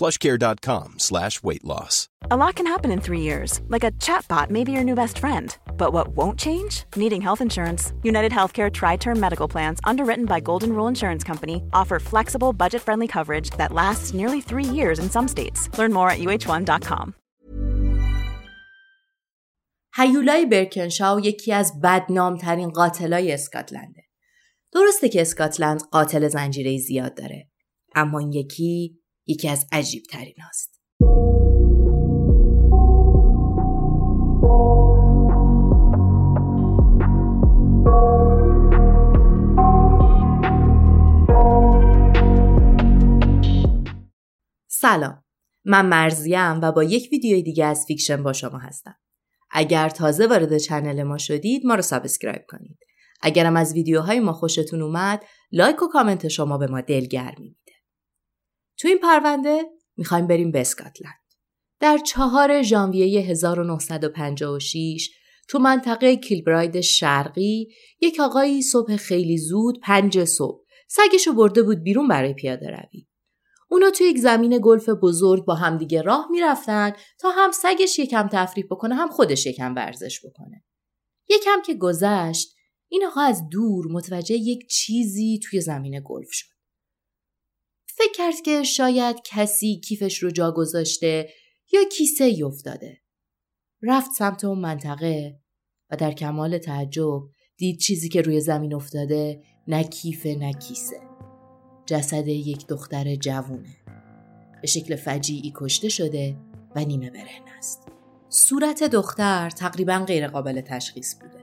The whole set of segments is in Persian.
plushcare.com slash weight loss. A lot can happen in three years, like a chatbot may be your new best friend. But what won't change? Needing health insurance. United Healthcare Tri Term Medical Plans, underwritten by Golden Rule Insurance Company, offer flexible, budget friendly coverage that lasts nearly three years in some states. Learn more at uh1.com. هیولای برکنشاو یکی از بدنامترین قاتلای اسکاتلنده. درسته که اسکاتلند قاتل زنجیره زیاد داره. اما این یکی یکی از عجیب ترین هاست. سلام. من مرضیه‌م و با یک ویدیوی دیگه از فیکشن با شما هستم. اگر تازه وارد channel ما شدید ما رو subscribe کنید. اگرم از ویدیوهای ما خوشتون اومد لایک و کامنت شما به ما دلگرمی تو این پرونده می‌خوایم بریم به اسکاتلند در چهار ژانویه 1956 تو منطقه کیلبراید شرقی یک آقایی صبح خیلی زود پنج صبح سگشو برده بود بیرون برای پیاده روی. اونا توی یک زمین گلف بزرگ با همدیگه راه می‌رفتن تا هم سگش یکم تفریح بکنه هم خودش یکم ورزش بکنه. یکم که گذشت این آقا از دور متوجه یک چیزی توی زمین گلف شد. فکر کرد که شاید کسی کیفش رو جا گذاشته یا کیسه ای افتاده. رفت سمت اون منطقه و در کمال تعجب دید چیزی که روی زمین افتاده نه کیفه نه کیسه. جسد یک دختر جوونه. به شکل فجیعی کشته شده و نیمه برهن است. صورت دختر تقریبا غیرقابل تشخیص بوده.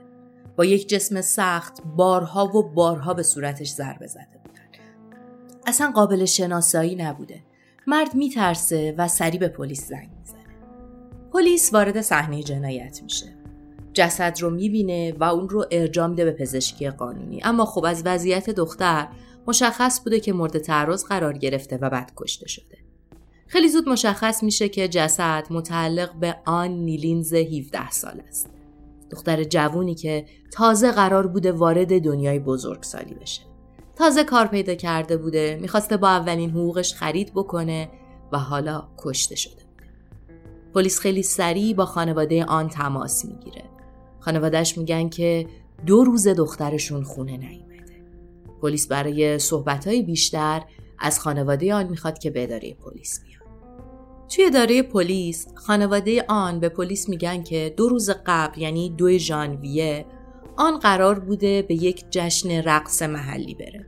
با یک جسم سخت بارها و بارها به صورتش ضربه زده. اصلا قابل شناسایی نبوده. مرد میترسه و سریع به پلیس زنگ می‌زنه. پلیس وارد صحنه جنایت میشه. جسد رو می‌بینه و اون رو ارجام ده به پزشکی قانونی اما خب از وضعیت دختر مشخص بوده که مورد تعرض قرار گرفته و بعد کشته شده. خیلی زود مشخص میشه که جسد متعلق به آن نیلینز 17 سال است. دختر جوونی که تازه قرار بوده وارد دنیای بزرگسالی بشه. تازه کار پیدا کرده بوده، می‌خواسته با اولین حقوقش خرید بکنه و حالا کشته شده. پلیس خیلی سریع با خانواده آن تماس می‌گیره. خانوادهش میگن که دو روز دخترشون خونه نیومده. پلیس برای صحبتهای بیشتر از خانواده آن می‌خواد که به اداره پلیس بیان. توی اداره پلیس خانواده آن به پلیس میگن که دو روز قبل یعنی دو ژانویه آن قرار بوده به یک جشن رقص محلی بره.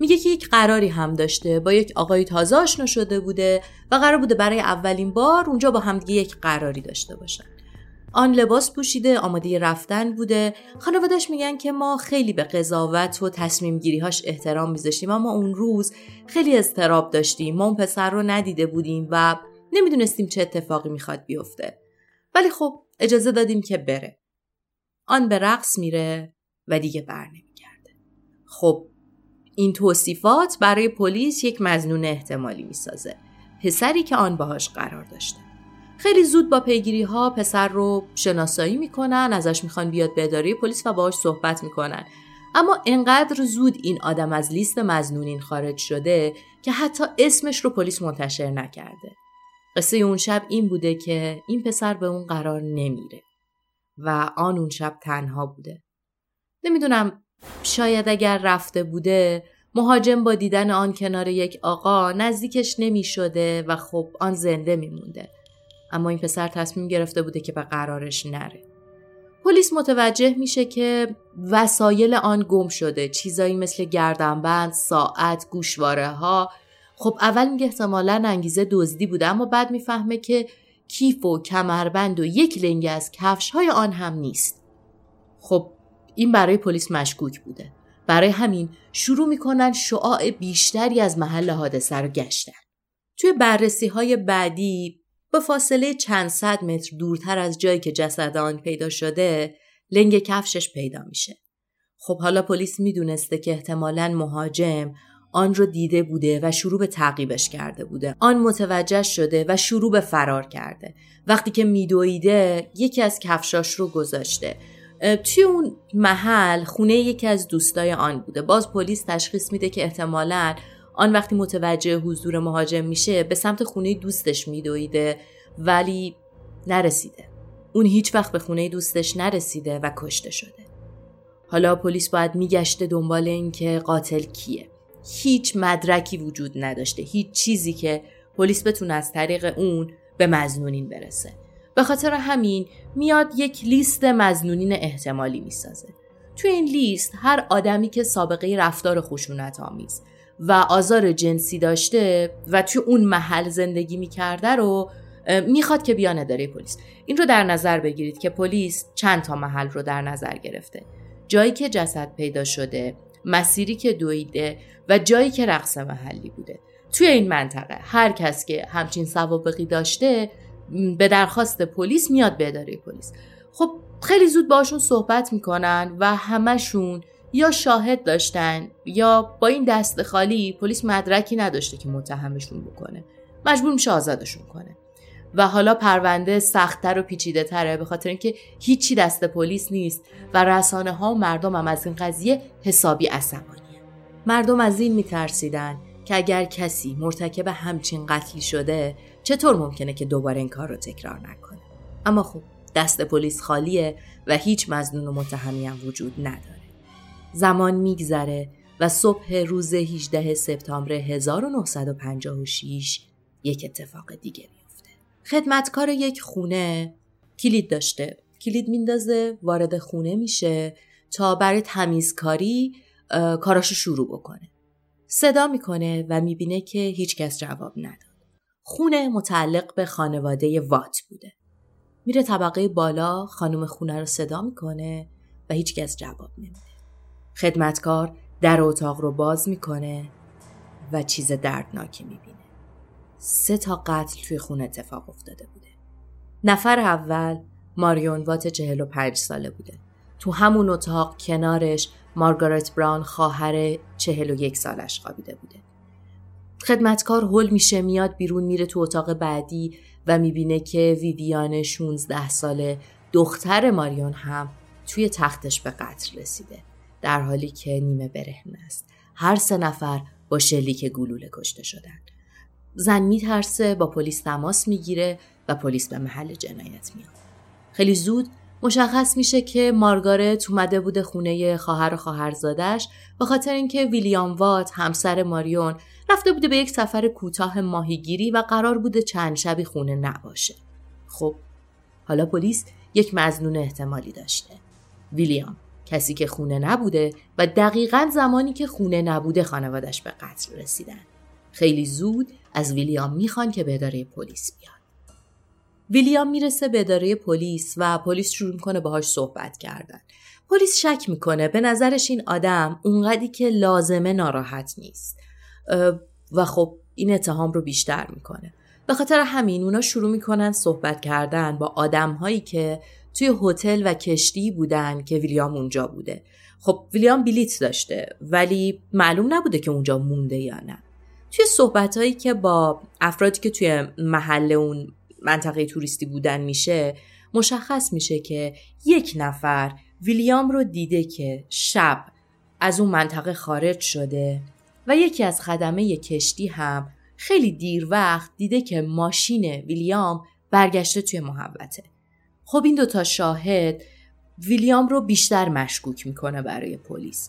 میگه که یک قراری هم داشته با یک آقای تازه آشنا شده بوده و قرار بوده برای اولین بار اونجا با همدیگه یک قراری داشته باشن. آن لباس پوشیده آماده رفتن بوده خانوادش میگن که ما خیلی به قضاوت و تصمیم گیریهاش احترام میذاشتیم اما اون روز خیلی اضطراب داشتیم ما اون پسر رو ندیده بودیم و نمی‌دونستیم چه اتفاقی می‌خواد بیفته ولی خب اجازه دادیم که بره آن به رقص میره و دیگه بر نمیگرده. خب این توصیفات برای پلیس یک مزنون احتمالی می‌سازه. پسری که آن باهاش قرار داشته. خیلی زود با پیگیری ها پسر رو شناسایی می‌کنن ازش می‌خوان بیاد به اداره پلیس و باهاش صحبت می‌کنن. اما انقدر زود این آدم از لیست مزنونین خارج شده که حتی اسمش رو پلیس منتشر نکرده. قصه اون شب این بوده که این پسر به اون قرار نمیره. و آن اون شب تنها بوده. نمی‌دونم شاید اگر رفته بوده مهاجم با دیدن آن کنار یک آقا نزدیکش نمی شده و خب آن زنده میمونده. اما این پسر تصمیم گرفته بوده که به قرارش نره. پلیس متوجه میشه که وسایل آن گم شده. چیزایی مثل گردنبند، ساعت، گوشواره ها خب اول میگه احتمالا انگیزه دزدی بوده اما بعد می‌فهمه که کیف و کمربند و یک لنگ از کفش های آن هم نیست. خب این برای پلیس مشکوک بوده. برای همین شروع می‌کنن شعاع بیشتری از محل حادثه رو گشتن. توی بررسی های بعدی به فاصله چند صد متر دورتر از جایی که جسد آن پیدا شده لنگ کفشش پیدا میشه. خب حالا پلیس می‌دونسته که احتمالا مهاجم آن رو دیده بوده و شروع به تعقیبش کرده بوده. آن متوجه شده و شروع به فرار کرده. وقتی که میدویده یکی از کفشاش رو گذاشته. توی اون محل خونه یکی از دوستای آن بوده. باز پلیس تشخیص میده که احتمالاً آن وقتی متوجه حضور مهاجم میشه به سمت خونه دوستش میدویده ولی نرسیده. اون هیچ وقت به خونه دوستش نرسیده و کشته شده. حالا پلیس باید میگشته دنبال اینکه قاتل کیه. هیچ مدرکی وجود نداشته. هیچ چیزی که پلیس بتونه از طریق اون به مزنونین برسه. به خاطر همین میاد یک لیست مزنونین احتمالی می‌سازه. توی این لیست هر آدمی که سابقه رفتار خشونت آمیز و آزار جنسی داشته و توی اون محل زندگی می‌کرده رو می‌خواد که بیان اداره پلیس این رو در نظر بگیرید که پلیس چند تا محل رو در نظر گرفته جایی که جسد پیدا شده مسیری که دویده و جایی که رقص محلی بوده. توی این منطقه هر کس که همچین سوابقی داشته به درخواست پلیس میاد به اداره پلیس. خب خیلی زود باشون صحبت می‌کنن و همشون یا شاهد داشتن یا با این دست خالی پلیس مدرکی نداشته که متهمشون بکنه. مجبور میشه آزادشون کنه. و حالا پرونده سختتر و پیچیده تره به خاطر اینکه هیچی دست پلیس نیست و رسانه ها و مردم هم از این قضیه حسابی عصبانیه مردم از این میترسیدن که اگر کسی مرتکب همچین قتلی شده چطور ممکنه که دوباره این کار رو تکرار نکنه اما خب دست پلیس خالیه و هیچ مزنون و متهمی هم وجود نداره زمان میگذره و صبح روز 18 سپتامبر 1956 یک اتفاق دیگه. خدمتکار یک خونه کلید داشته. کلید میندازه وارد خونه میشه تا برای تمیزکاری کاراشو شروع بکنه. صدا می‌کنه و می‌بینه که هیچکس جواب نداد. خونه متعلق به خانواده وات بوده. میره طبقه بالا خانم خونه رو صدا می‌کنه و هیچکس جواب نمیده. خدمتکار در اتاق رو باز می‌کنه و چیز دردناکی می‌بینه. سه تا قتل توی خونه اتفاق افتاده بوده. نفر اول ماریون وات 45 ساله بوده. تو همون اتاق کنارش مارگارت براون خواهر 41 سالش خوابیده بوده. خدمتکار هول میشه میاد بیرون میره تو اتاق بعدی و می‌بینه که ویویان 16 ساله دختر ماریون هم توی تختش به قتل رسیده. در حالی که نیمه برهنه است هر سه نفر با شلیک گلوله کشته شدند زن میترسه با پلیس تماس می‌گیره و پلیس به محل جنایت میاد. خیلی زود مشخص میشه که مارگارت اومده بوده خونه خواهر و خواهرزادش به خاطر اینکه ویلیام وات همسر ماریون رفته بوده به یک سفر کوتاه ماهیگیری و قرار بوده چند شبی خونه نباشه. خب حالا پلیس یک مزنون احتمالی داشته. ویلیام کسی که خونه نبوده و دقیقا زمانی که خونه نبوده خانوادش به قتل رسیدن. خیلی زود از ویلیام می‌خوان که به اداره پلیس بیاد. ویلیام می‌رسه به اداره پلیس و پلیس شروع می‌کنه باهاش صحبت کردن. پلیس شک می‌کنه به نظرش این آدم اونقدی که لازمه ناراحت نیست و خب این اتهام رو بیشتر می‌کنه. به خاطر همین اونا شروع می‌کنن صحبت کردن با آدم هایی که توی هتل و کشتی بودن که ویلیام اونجا بوده خب ویلیام بلیت داشته ولی معلوم نبوده که اونجا مونده یا نه توی صحبت هایی که با افرادی که توی محل اون منطقه توریستی بودن میشه مشخص میشه که یک نفر ویلیام رو دیده که شب از اون منطقه خارج شده و یکی از خدمه کشتی هم خیلی دیر وقت دیده که ماشین ویلیام برگشته توی محوطه. خب این دوتا شاهد ویلیام رو بیشتر مشکوک می‌کنه برای پلیس.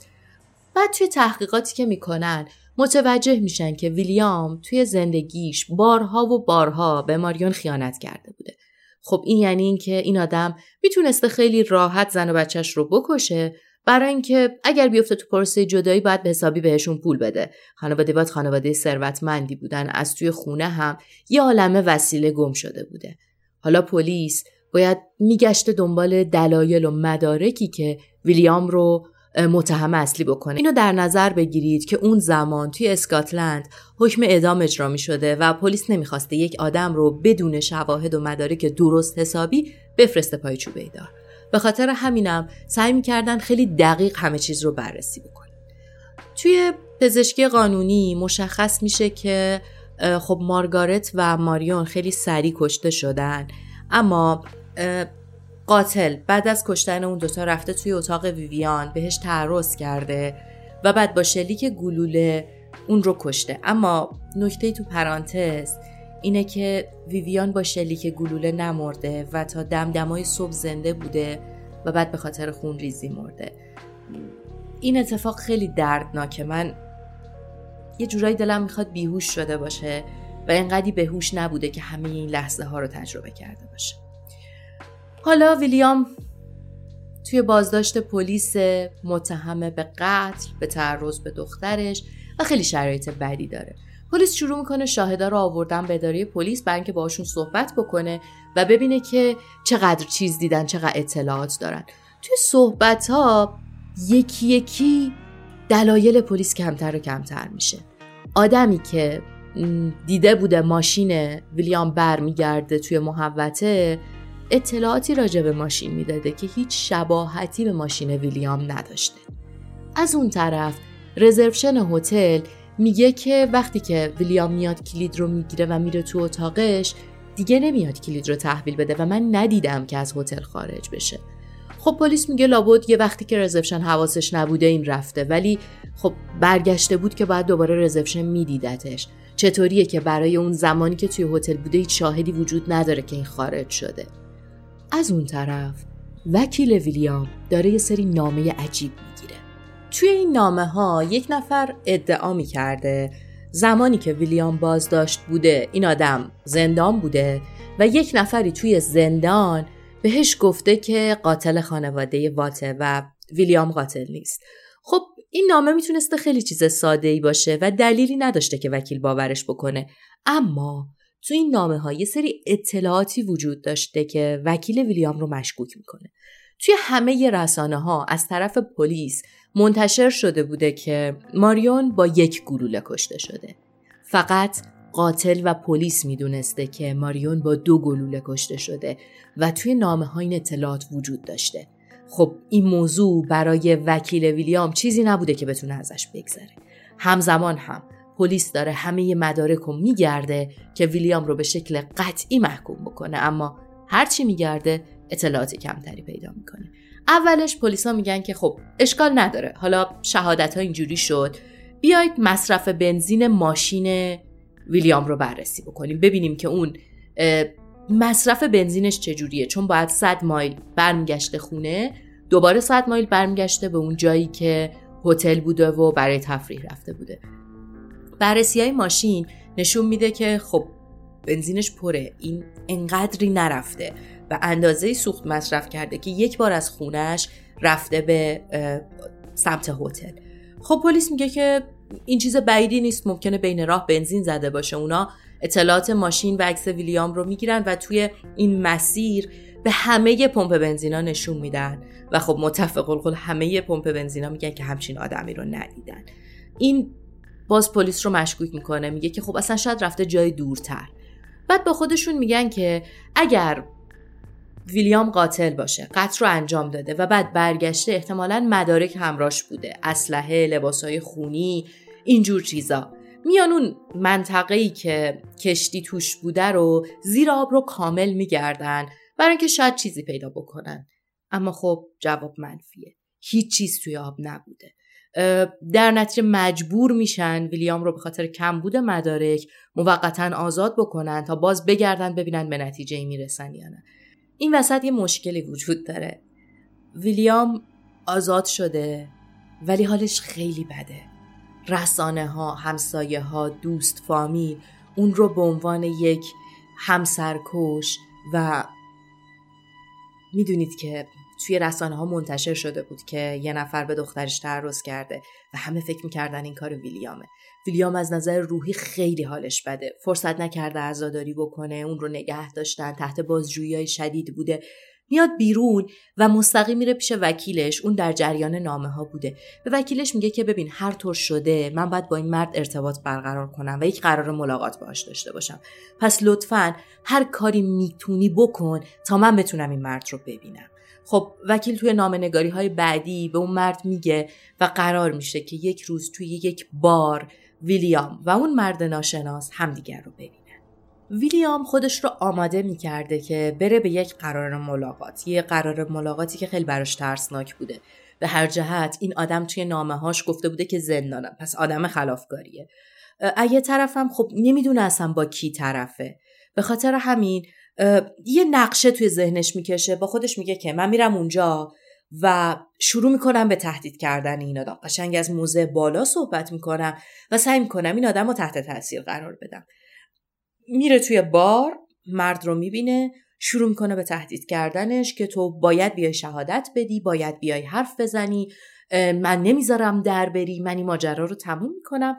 بعد توی تحقیقاتی که می‌کنن متوجه میشن که ویلیام توی زندگیش بارها و بارها به ماریون خیانت کرده بوده. خب این یعنی اینکه این آدم می‌تونسته خیلی راحت زن و بچهش رو بکشه برای اینکه اگر بیفته تو پروسه جدایی باید به حسابی بهشون پول بده خانواده باید خانواده ثروتمندی بودن از توی خونه هم یه عالمه وسیله گم شده بوده حالا پلیس باید میگشته دنبال دلایل و مدارکی که ویلیام رو متهم اصلی بکنه. اینو در نظر بگیرید که اون زمان توی اسکاتلند حکم اعدام اجرا می شده و پلیس نمی‌خواسته یک آدم رو بدون شواهد و مدارک درست حسابی بفرسته پای چوبه دار به خاطر همینم سعی می‌کردن خیلی دقیق همه چیز رو بررسی بکنن. توی پزشکی قانونی مشخص میشه که خب مارگارت و ماریون خیلی سریع کشته شدن اما قاتل بعد از کشتن اون دوتا رفته توی اتاق ویویان بهش تعرض کرده و بعد با شلیک گلوله اون رو کشته. اما نکته تو پرانتز اینه که ویویان با شلیک گلوله نمرده و تا دمدمای صبح زنده بوده و بعد به خاطر خون ریزی مرده. این اتفاق خیلی دردناکه. من یه جورایی دلم می‌خواد بیهوش شده باشه و اینقدی بهوش نبوده که همه این لحظه ها رو تجربه کرده باشه. حالا ویلیام توی بازداشت پلیس متهم به قتل به تعرض به دخترش و خیلی شرایط بدی داره. پلیس شروع می‌کنه شاهدا رو آوردن به اداره پلیس برای اینکه باشون صحبت بکنه و ببینه که چقدر چیز دیدن چقدر اطلاعات دارن. توی صحبت ها یکی یکی دلایل پلیس کمتر و کمتر میشه. آدمی که دیده بوده ماشین ویلیام برمیگرده توی محوته اطلاعاتی راجع به ماشین می‌داده که هیچ شباهتی به ماشین ویلیام نداشته. از اون طرف رزروشن هتل میگه که وقتی که ویلیام میاد کلید رو می‌گیره و میره تو اتاقش دیگه نمیاد کلید رو تحویل بده و من ندیدم که از هتل خارج بشه. خب پلیس میگه لابد یه وقتی که رزپشن حواسش نبوده این رفته ولی خب برگشته بود که بعد دوباره رزپشن میدیدتش. چطوریه که برای اون زمانی که توی هتل بوده هیچ شاهدی وجود نداره که این خارج شده. از اون طرف وکیل ویلیام داره یه سری نامه عجیب می‌گیره. توی این نامه ها یک نفر ادعا می کرده زمانی که ویلیام بازداشت بوده این آدم زندان بوده و یک نفری توی زندان بهش گفته که قاتل خانواده واته و ویلیام قاتل نیست. خب این نامه می‌تونسته خیلی چیز ساده ای باشه و دلیلی نداشته که وکیل باورش بکنه. اما تو این نامه ها یه سری اطلاعاتی وجود داشته که وکیل ویلیام رو مشکوک می‌کنه توی همه رسانه ها از طرف پلیس منتشر شده بوده که ماریون با یک گلوله کشته شده. فقط قاتل و پلیس می‌دونسته که ماریون با دو گلوله کشته شده و توی نامه ها این اطلاعات وجود داشته. خب این موضوع برای وکیل ویلیام چیزی نبوده که بتونه ازش بگذره. همزمان هم پلیس داره همه مدارک رو میگرده که ویلیام رو به شکل قطعی محکوم بکنه اما هرچی میگرده اطلاعات کمتری پیدا می‌کنه. اولش پلیسا میگن که خب اشکال نداره. حالا شهادت ها اینجوری شد. بیاید مصرف بنزین ماشین ویلیام رو بررسی بکنیم. ببینیم که اون مصرف بنزینش چجوریه. چون باید 100 مایل برمیگشته خونه دوباره 100 مایل برمیگشته به اون جایی که هتل بوده و برای تفریح رفته بوده. بررسی های ماشین نشون میده که خب بنزینش پره این انقدری نرفته و اندازه سوخت مصرف کرده که یک بار از خونش رفته به سمت هتل. خب پلیس میگه که این چیز بعیدی نیست ممکنه بین راه بنزین زده باشه. اونا اطلاعات ماشین و عکس ویلیام رو می‌گیرن و توی این مسیر به همه پمپ بنزینا نشون میدن. و خب متفق القول همه پمپ بنزینا میگن که همچین آدمی رو ندیدن. این باز پلیس رو مشکوک می‌کنه. میگه که خب اصلا شاید رفته جای دورتر. بعد به خودشون میگن که اگر ویلیام قاتل باشه قتل رو انجام داده و بعد برگشته احتمالا مدارک همراش بوده. اسلحه لباسهای خونی اینجور چیزا. میان اون منطقه ای که کشتی توش بوده رو زیر آب رو کامل میگردن برای اینکه شاید چیزی پیدا بکنن. اما خب جواب منفیه. هیچ چیز توی آب نبوده. در نتیجه مجبور میشن ویلیام رو به خاطر کمبود مدارک موقتا آزاد بکنن تا باز بگردن ببینن به نتیجه ای می‌رسن یا نه. این وسط یه مشکلی وجود داره. ویلیام آزاد شده ولی حالش خیلی بده. رسانه ها همسایه ها دوست فامیل اون رو به عنوان یک همسرکش و می‌دونید که توی رسانه ها منتشر شده بود که یه نفر به دخترش تعرض کرده و همه فکر می‌کردن این کار ویلیامه. ویلیام از نظر روحی خیلی حالش بده. فرصت نکرده عزاداری بکنه اون رو نگه داشتن تحت بازجویی شدید بوده. میاد بیرون و مستقیم میره پیش وکیلش اون در جریان نامه ها بوده. به وکیلش میگه که ببین هر طور شده من باید با این مرد ارتباط برقرار کنم و یک قرار ملاقات باش داشته باشم. پس لطفا هر کاری می‌تونی بکن تا من بتونم این مرد رو ببینم. خب وکیل توی نامنگاری های بعدی به اون مرد میگه و قرار میشه که یک روز توی یک بار ویلیام و اون مرد ناشناس همدیگر رو ببینن ویلیام خودش رو آماده می‌کرده که بره به یک قرار ملاقات یه قرار ملاقاتی که خیلی براش ترسناک بوده. به هر جهت این آدم توی نامه هاش گفته بوده که زندانم پس آدم خلافکاریه. اگه طرفم خب نمی‌دونه اصلا با کی طرفه. به خاطر همین یه نقشه توی ذهنش می‌کشه با خودش میگه که من میرم اونجا و شروع می‌کنم به تهدید کردن این آدم. قشنگ از موزه بالا صحبت می‌کنم و سعی می‌کنم این آدم رو تحت تاثیر قرار بدم. میره توی بار مرد رو می‌بینه شروع می‌کنه به تهدید کردنش که تو باید بیای شهادت بدی باید بیای حرف بزنی من نمی‌ذارم در بری من این ماجرا رو تموم می‌کنم.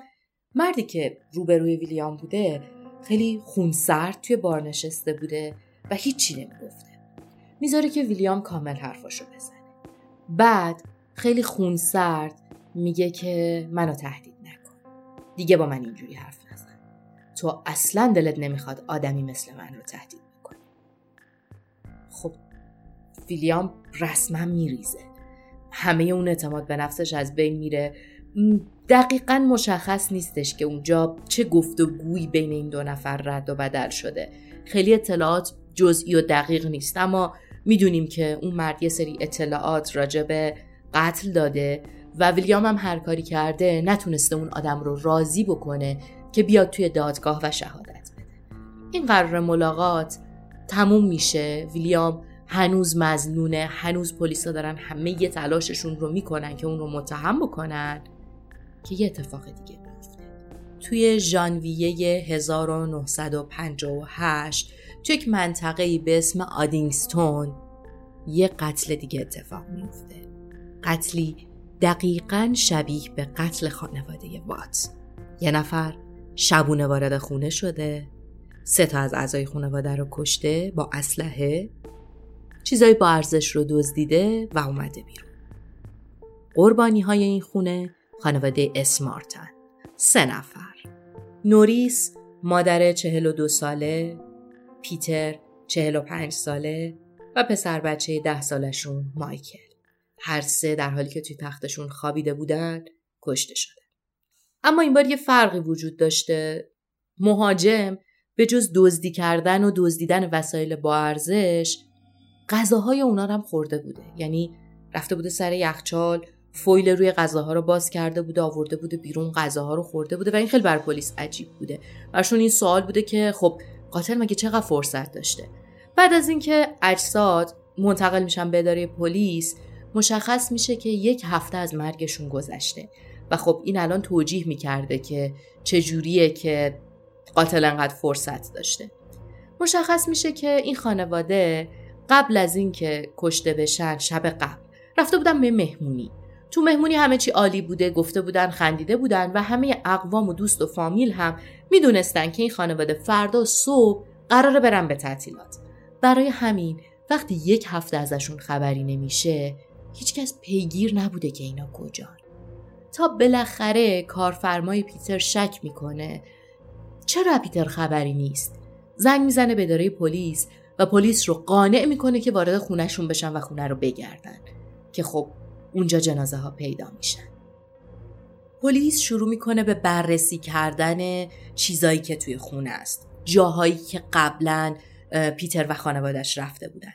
مردی که روبروی ویلیام بوده خیلی خونسرد توی بار نشسته بوده و هیچی نمی‌گفته. می‌ذاره که ویلیام کامل حرفاشو بزنه. بعد خیلی خونسرد میگه که منو تهدید نکن. دیگه با من اینجوری حرف نزن. تو اصلا دلت نمی‌خواد آدمی مثل من رو تهدید می‌کنی خب ویلیام رسما میریزه. همه اون اعتماد به نفسش از بین میره. دقیقا مشخص نیستش که اونجا چه گفتگویی بین این دو نفر رد و بدل شده. خیلی اطلاعات جزئی و دقیق نیست اما می‌دونیم که اون مرد یه سری اطلاعات راجع به قتل داده و ویلیام هم هر کاری کرده نتونسته اون آدم رو راضی بکنه که بیاد توی دادگاه و شهادت بده. این قرار ملاقات تموم میشه. ویلیام هنوز مزنونه هنوز پلیسا دارن همه یه تلاششون رو می‌کنن که اون رو متهم بکنن. که یه اتفاق دیگه میفته توی ژانویه 1958 توی یک منطقه به اسم آدینگستون یه قتل دیگه اتفاق میفته قتلی دقیقا شبیه به قتل خانواده وات. یه نفر شبونه وارد خونه شده سه تا از اعضای خانواده رو کشته با اسلحه چیزای با ارزش رو دزدیده و اومده بیرون. قربانی های این خونه خانواده اسمارتن. سه نفر. نوریس مادر چهل و دو ساله پیتر چهل و پنج ساله و پسر بچه ده سالشون مایکل. هر سه در حالی که توی تختشون خوابیده بودن کشته شده. اما این بار یه فرقی وجود داشته. مهاجم به جز دزدی کردن و دزدیدن وسایل با ارزش غذاهای اونا هم خورده بوده. یعنی رفته بوده سر یخچال فویل روی غذاها رو باز کرده بوده آورده بوده بیرون غذاها رو خورده بوده و این خیلی بر پلیس عجیب بوده. برشون این سوال بوده که خب قاتل مگه چقدر فرصت داشته؟ بعد از اینکه اجساد منتقل میشن به اداره پلیس مشخص میشه که یک هفته از مرگشون گذشته. و خب این الان توجیه می‌کرده که چجوریه که قاتل انقدر فرصت داشته. مشخص میشه که این خانواده قبل از اینکه کشته بشن شب قبل رفته بودن به مهمونی. تو مهمونی همه چی عالی بوده گفته بودن خندیده بودن و همه اقوام و دوست و فامیل هم می‌دونستن که این خانواده فردا صبح قراره برن به تعطیلات. برای همین وقتی یک هفته ازشون خبری نمیشه هیچکس پیگیر نبوده که اینا کجان. تا بالاخره کارفرمای پیتر شک می‌کنه. چرا پیتر خبری نیست؟ زنگ می‌زنه به اداره پلیس و پلیس رو قانع می‌کنه که وارد خونهشون بشن و خونه رو بگردن. که خب اونجا جنازه ها پیدا میشن. پلیس شروع می‌کنه به بررسی کردن چیزایی که توی خونه است. جاهایی که قبلا پیتر و خانوادش رفته بودن.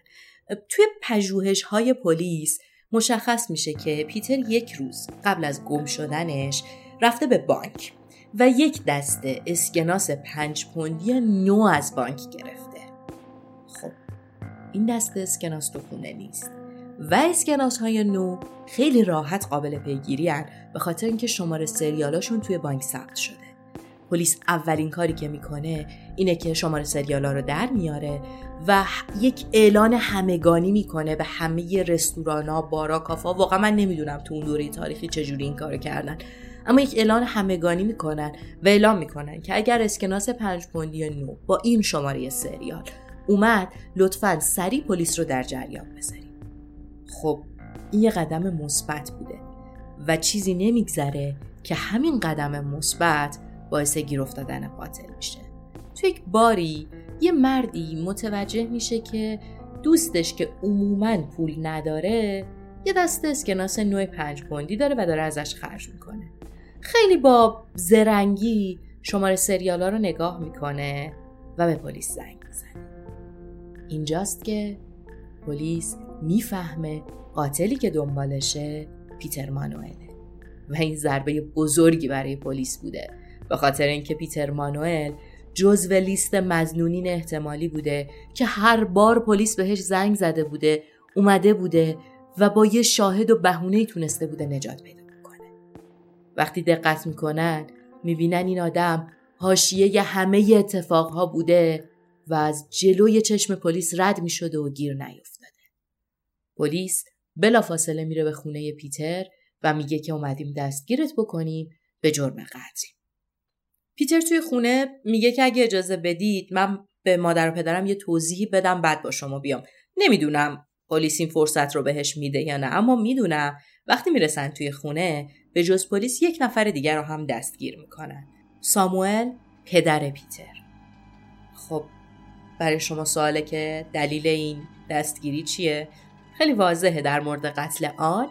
توی پژوهش های پلیس مشخص میشه که پیتر یک روز قبل از گم شدنش رفته به بانک و یک دسته اسکناس پنج پوندی نو از بانک گرفته. خب این دسته اسکناس تو خونه نیست. و اسکناس های نو خیلی راحت قابل پیگیری هن به خاطر اینکه شماره سریالاشون توی بانک ثبت شده. پلیس اولین کاری که می‌کنه اینه که شماره سریالا رو در میاره و یک اعلان همگانی می‌کنه به همه رستورانا بارا کافا واقعا من نمی‌دونم تو اون دوره تاریخی چجوری این کارو کردن. اما یک اعلان همگانی می‌کنن و اعلام می‌کنن که اگر اسکناس پنج پوندی نو با این شماره سریال اومد لطفا سریع پلیس رو در جریان بذاریم خب این یه قدم مثبت بوده و چیزی نمیگذره که همین قدم مثبت باعث گیر افتادن قاتل میشه. تو یک باری یه مردی متوجه میشه که دوستش که عموما پول نداره یه دست اسکناس نوع پنج پوندی داره و داره ازش خرج می‌کنه. خیلی با زرنگی شماره سریالا رو نگاه می‌کنه و به پلیس زنگ می‌زنه. اینجاست که پلیس می‌فهمه قاتلی که دنبالشه پیتر مانوئله. و این ضربه بزرگی برای پلیس بوده. به خاطر اینکه پیتر مانوئل جزو لیست مزنونین احتمالی بوده که هر بار پلیس بهش زنگ زده بوده اومده بوده و با یه شاهد و بهونه تونسته بوده نجات پیدا بکنه. وقتی دقت می‌کنن می‌بینن این آدم حاشیه همه اتفاقها بوده و از جلوی چشم پلیس رد می‌شده و گیر نیفتاده پلیس بلافاصله میره به خونه پیتر و میگه که اومدیم دستگیرت بکنیم به جرم قتل. پیتر توی خونه میگه که اگه اجازه بدید من به مادر و پدرم یه توضیحی بدم بعد با شما بیام. نمی‌دونم پلیس این فرصت رو بهش میده یا نه اما می‌دونم وقتی می‌رسن توی خونه به جز پلیس یک نفر دیگر رو هم دستگیر می‌کنن. ساموئل پدر پیتر. خب برای شما سواله که دلیل این دستگیری چیه؟ خیلی واضحه در مورد قتل آن.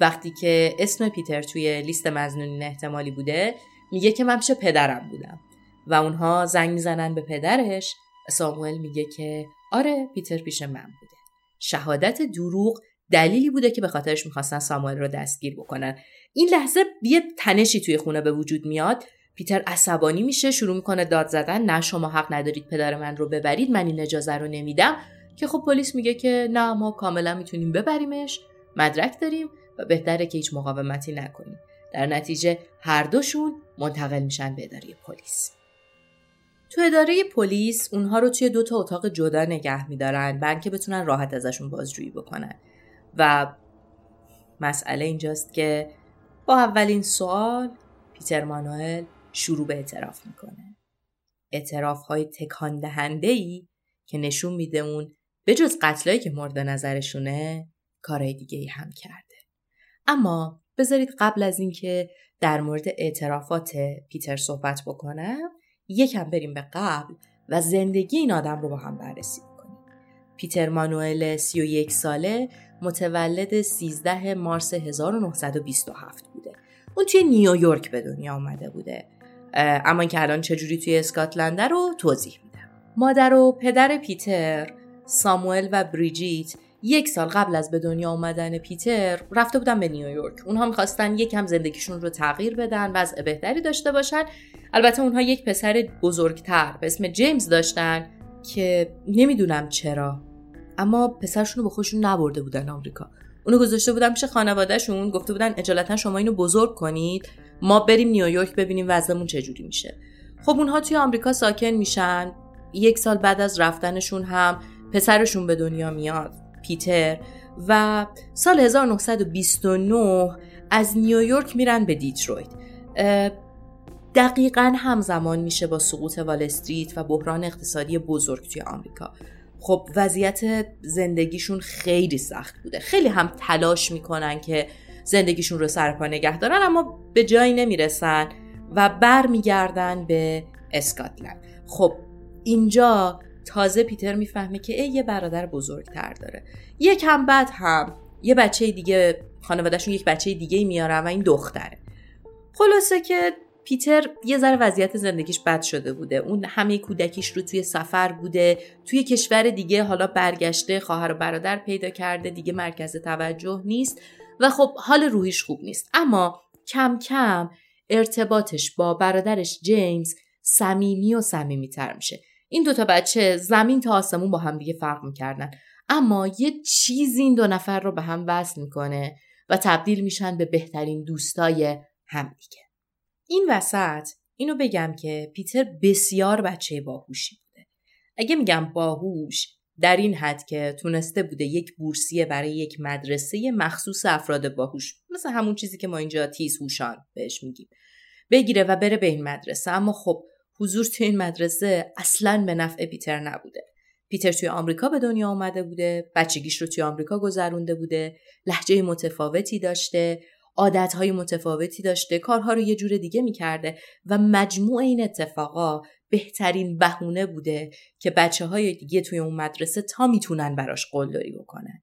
وقتی که اسم پیتر توی لیست مزنونین احتمالی بوده میگه که من پیش پدرم بودم. و اونها زنگ می‌زنن به پدرش ساموئل میگه که آره پیتر پیش من بوده. شهادت دروغ دلیلی بوده که به خاطرش می‌خواستن ساموئل رو دستگیر بکنن. این لحظه یه تنشی توی خونه به وجود میاد. پیتر عصبانی میشه شروع می‌کنه داد زدن. نه شما حق ندارید پدر من رو ببرید من این اجازه رو نمیدم. که خب پلیس میگه که نه ما کاملا می‌تونیم ببریمش مدرک داریم و بهتره که هیچ مقاومتی نکنیم. در نتیجه هر دوشون منتقل میشن به اداره پلیس. تو اداره پلیس اونها رو توی دو تا اتاق جدا نگه میدارن برای که بتونن راحت ازشون بازجویی بکنن. و مسئله اینجاست که با اولین سوال پیتر مانوئل شروع به اعتراف می‌کنه. اعتراف های تکان دهنده ای که نشون میده اون به جز قتلایی که مورد نظرشونه کارهای دیگه ای هم کرده اما بذارید قبل از اینکه در مورد اعترافات پیتر صحبت بکنم یکم بریم به قبل و زندگی این آدم رو با هم بررسی کنیم. پیتر مانوئل 31 ساله متولد 13 مارس 1927 بوده. اون توی نیویورک به دنیا آمده بوده. اما اینکه الان چجوری توی اسکاتلنده رو توضیح میدم. مادر و پدر پیتر ساموئل و بریجیت یک سال قبل از به دنیا آمدن پیتر رفته بودن به نیویورک. اونها می‌خواستن یکم زندگیشون رو تغییر بدن وضع بهتری داشته باشن. البته اونها یک پسر بزرگتر به اسم جیمز داشتن که نمی‌دونم چرا اما پسرشون رو به خودشون نبرده بودن آمریکا. اونو گذاشته بودن پیش خانوادهشون گفته بودن اجالتا شما اینو بزرگ کنید ما بریم نیویورک ببینیم وضعمون چجوری میشه. خب اونها توی آمریکا ساکن میشن. یک سال بعد از رفتنشون هم پسرشون به دنیا میاد پیتر. و سال 1929 از نیویورک میرن به دیترویت. دقیقا همزمان میشه با سقوط وال استریت و بحران اقتصادی بزرگ توی آمریکا. خب وضعیت زندگیشون خیلی سخت بوده. خیلی هم تلاش می‌کنن که زندگیشون رو سرپا نگه دارن اما به جایی نمی‌رسن و برمیگردن به اسکاتلند. خب اینجا تازه پیتر می‌فهمه که ای یه برادر بزرگتر داره. یکم بعد هم یه بچه دیگه خانوادهشون یک بچه دیگه میارن و این دختره. خلاصه که پیتر یه ذره وضعیت زندگیش بد شده بوده. اون همه کودکیش رو توی سفر بوده توی کشور دیگه حالا برگشته خواهر و برادر پیدا کرده دیگه مرکز توجه نیست و خب حال روحیش خوب نیست. اما کم کم ارتباطش با برادرش جیمز صمیمی و صمیمیتر میشه. این دوتا بچه زمین تا آسمون با هم دیگه فرق می‌کردن. اما یه چیزی این دو نفر رو به هم وصل می‌کنه و تبدیل میشن به بهترین دوستای همدیگه این وسط اینو بگم که پیتر بسیار بچه باهوشی بوده. اگه میگم باهوش در این حد که تونسته بوده یک بورسیه برای یک مدرسه مخصوص افراد باهوش مثل همون چیزی که ما اینجا تیز هوشان بهش میگیم بگیره و بره به این مدرسه. اما خب حضور توی این مدرسه اصلا به نفع پیتر نبوده. پیتر توی آمریکا به دنیا آمده بوده بچگیش رو توی آمریکا گذرونده بوده لحجه متفاوتی داشته عادتهای متفاوتی داشته کارها رو یه جور دیگه می‌کرده و مجموع این اتفاقا بهترین بهونه بوده که بچه های دیگه توی اون مدرسه تا می‌تونن براش قلدری بکنن.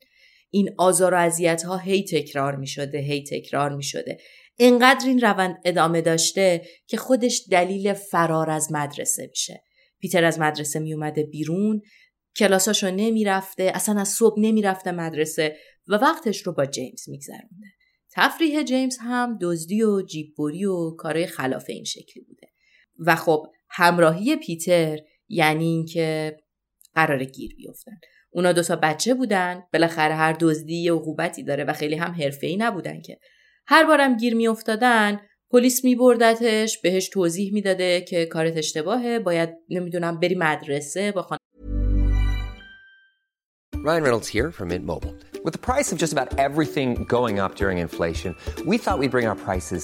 این آزار و اذیت ها هی تکرار می شده هی تکرار می شده اینقدر این روند ادامه داشته که خودش دلیل فرار از مدرسه میشه. پیتر از مدرسه می اومده بیرون کلاساشو نمی‌رفته اصلا از صبح نمی‌رفته مدرسه و وقتش رو با جیمز میگذرونده. تفریح جیمز هم دزدی و جیببری و کارهای خلاف این شکلی بوده. و خب همراهی پیتر یعنی اینکه قرار گیر بیفتن. اونا دو تا بچه بودن بالاخره هر دزدی یه عقوبتی داره و خیلی هم حرفه‌ای نبودن که. هر بارم گیر میافتادن پلیس میبردتش بهش توضیح می‌داده که کارت اشتباهه باید نمی‌دونم بری مدرسه با خانه Ryan Reynolds here from Mint Mobile. With the price of just about everything going up during inflation, we thought we'd bring our prices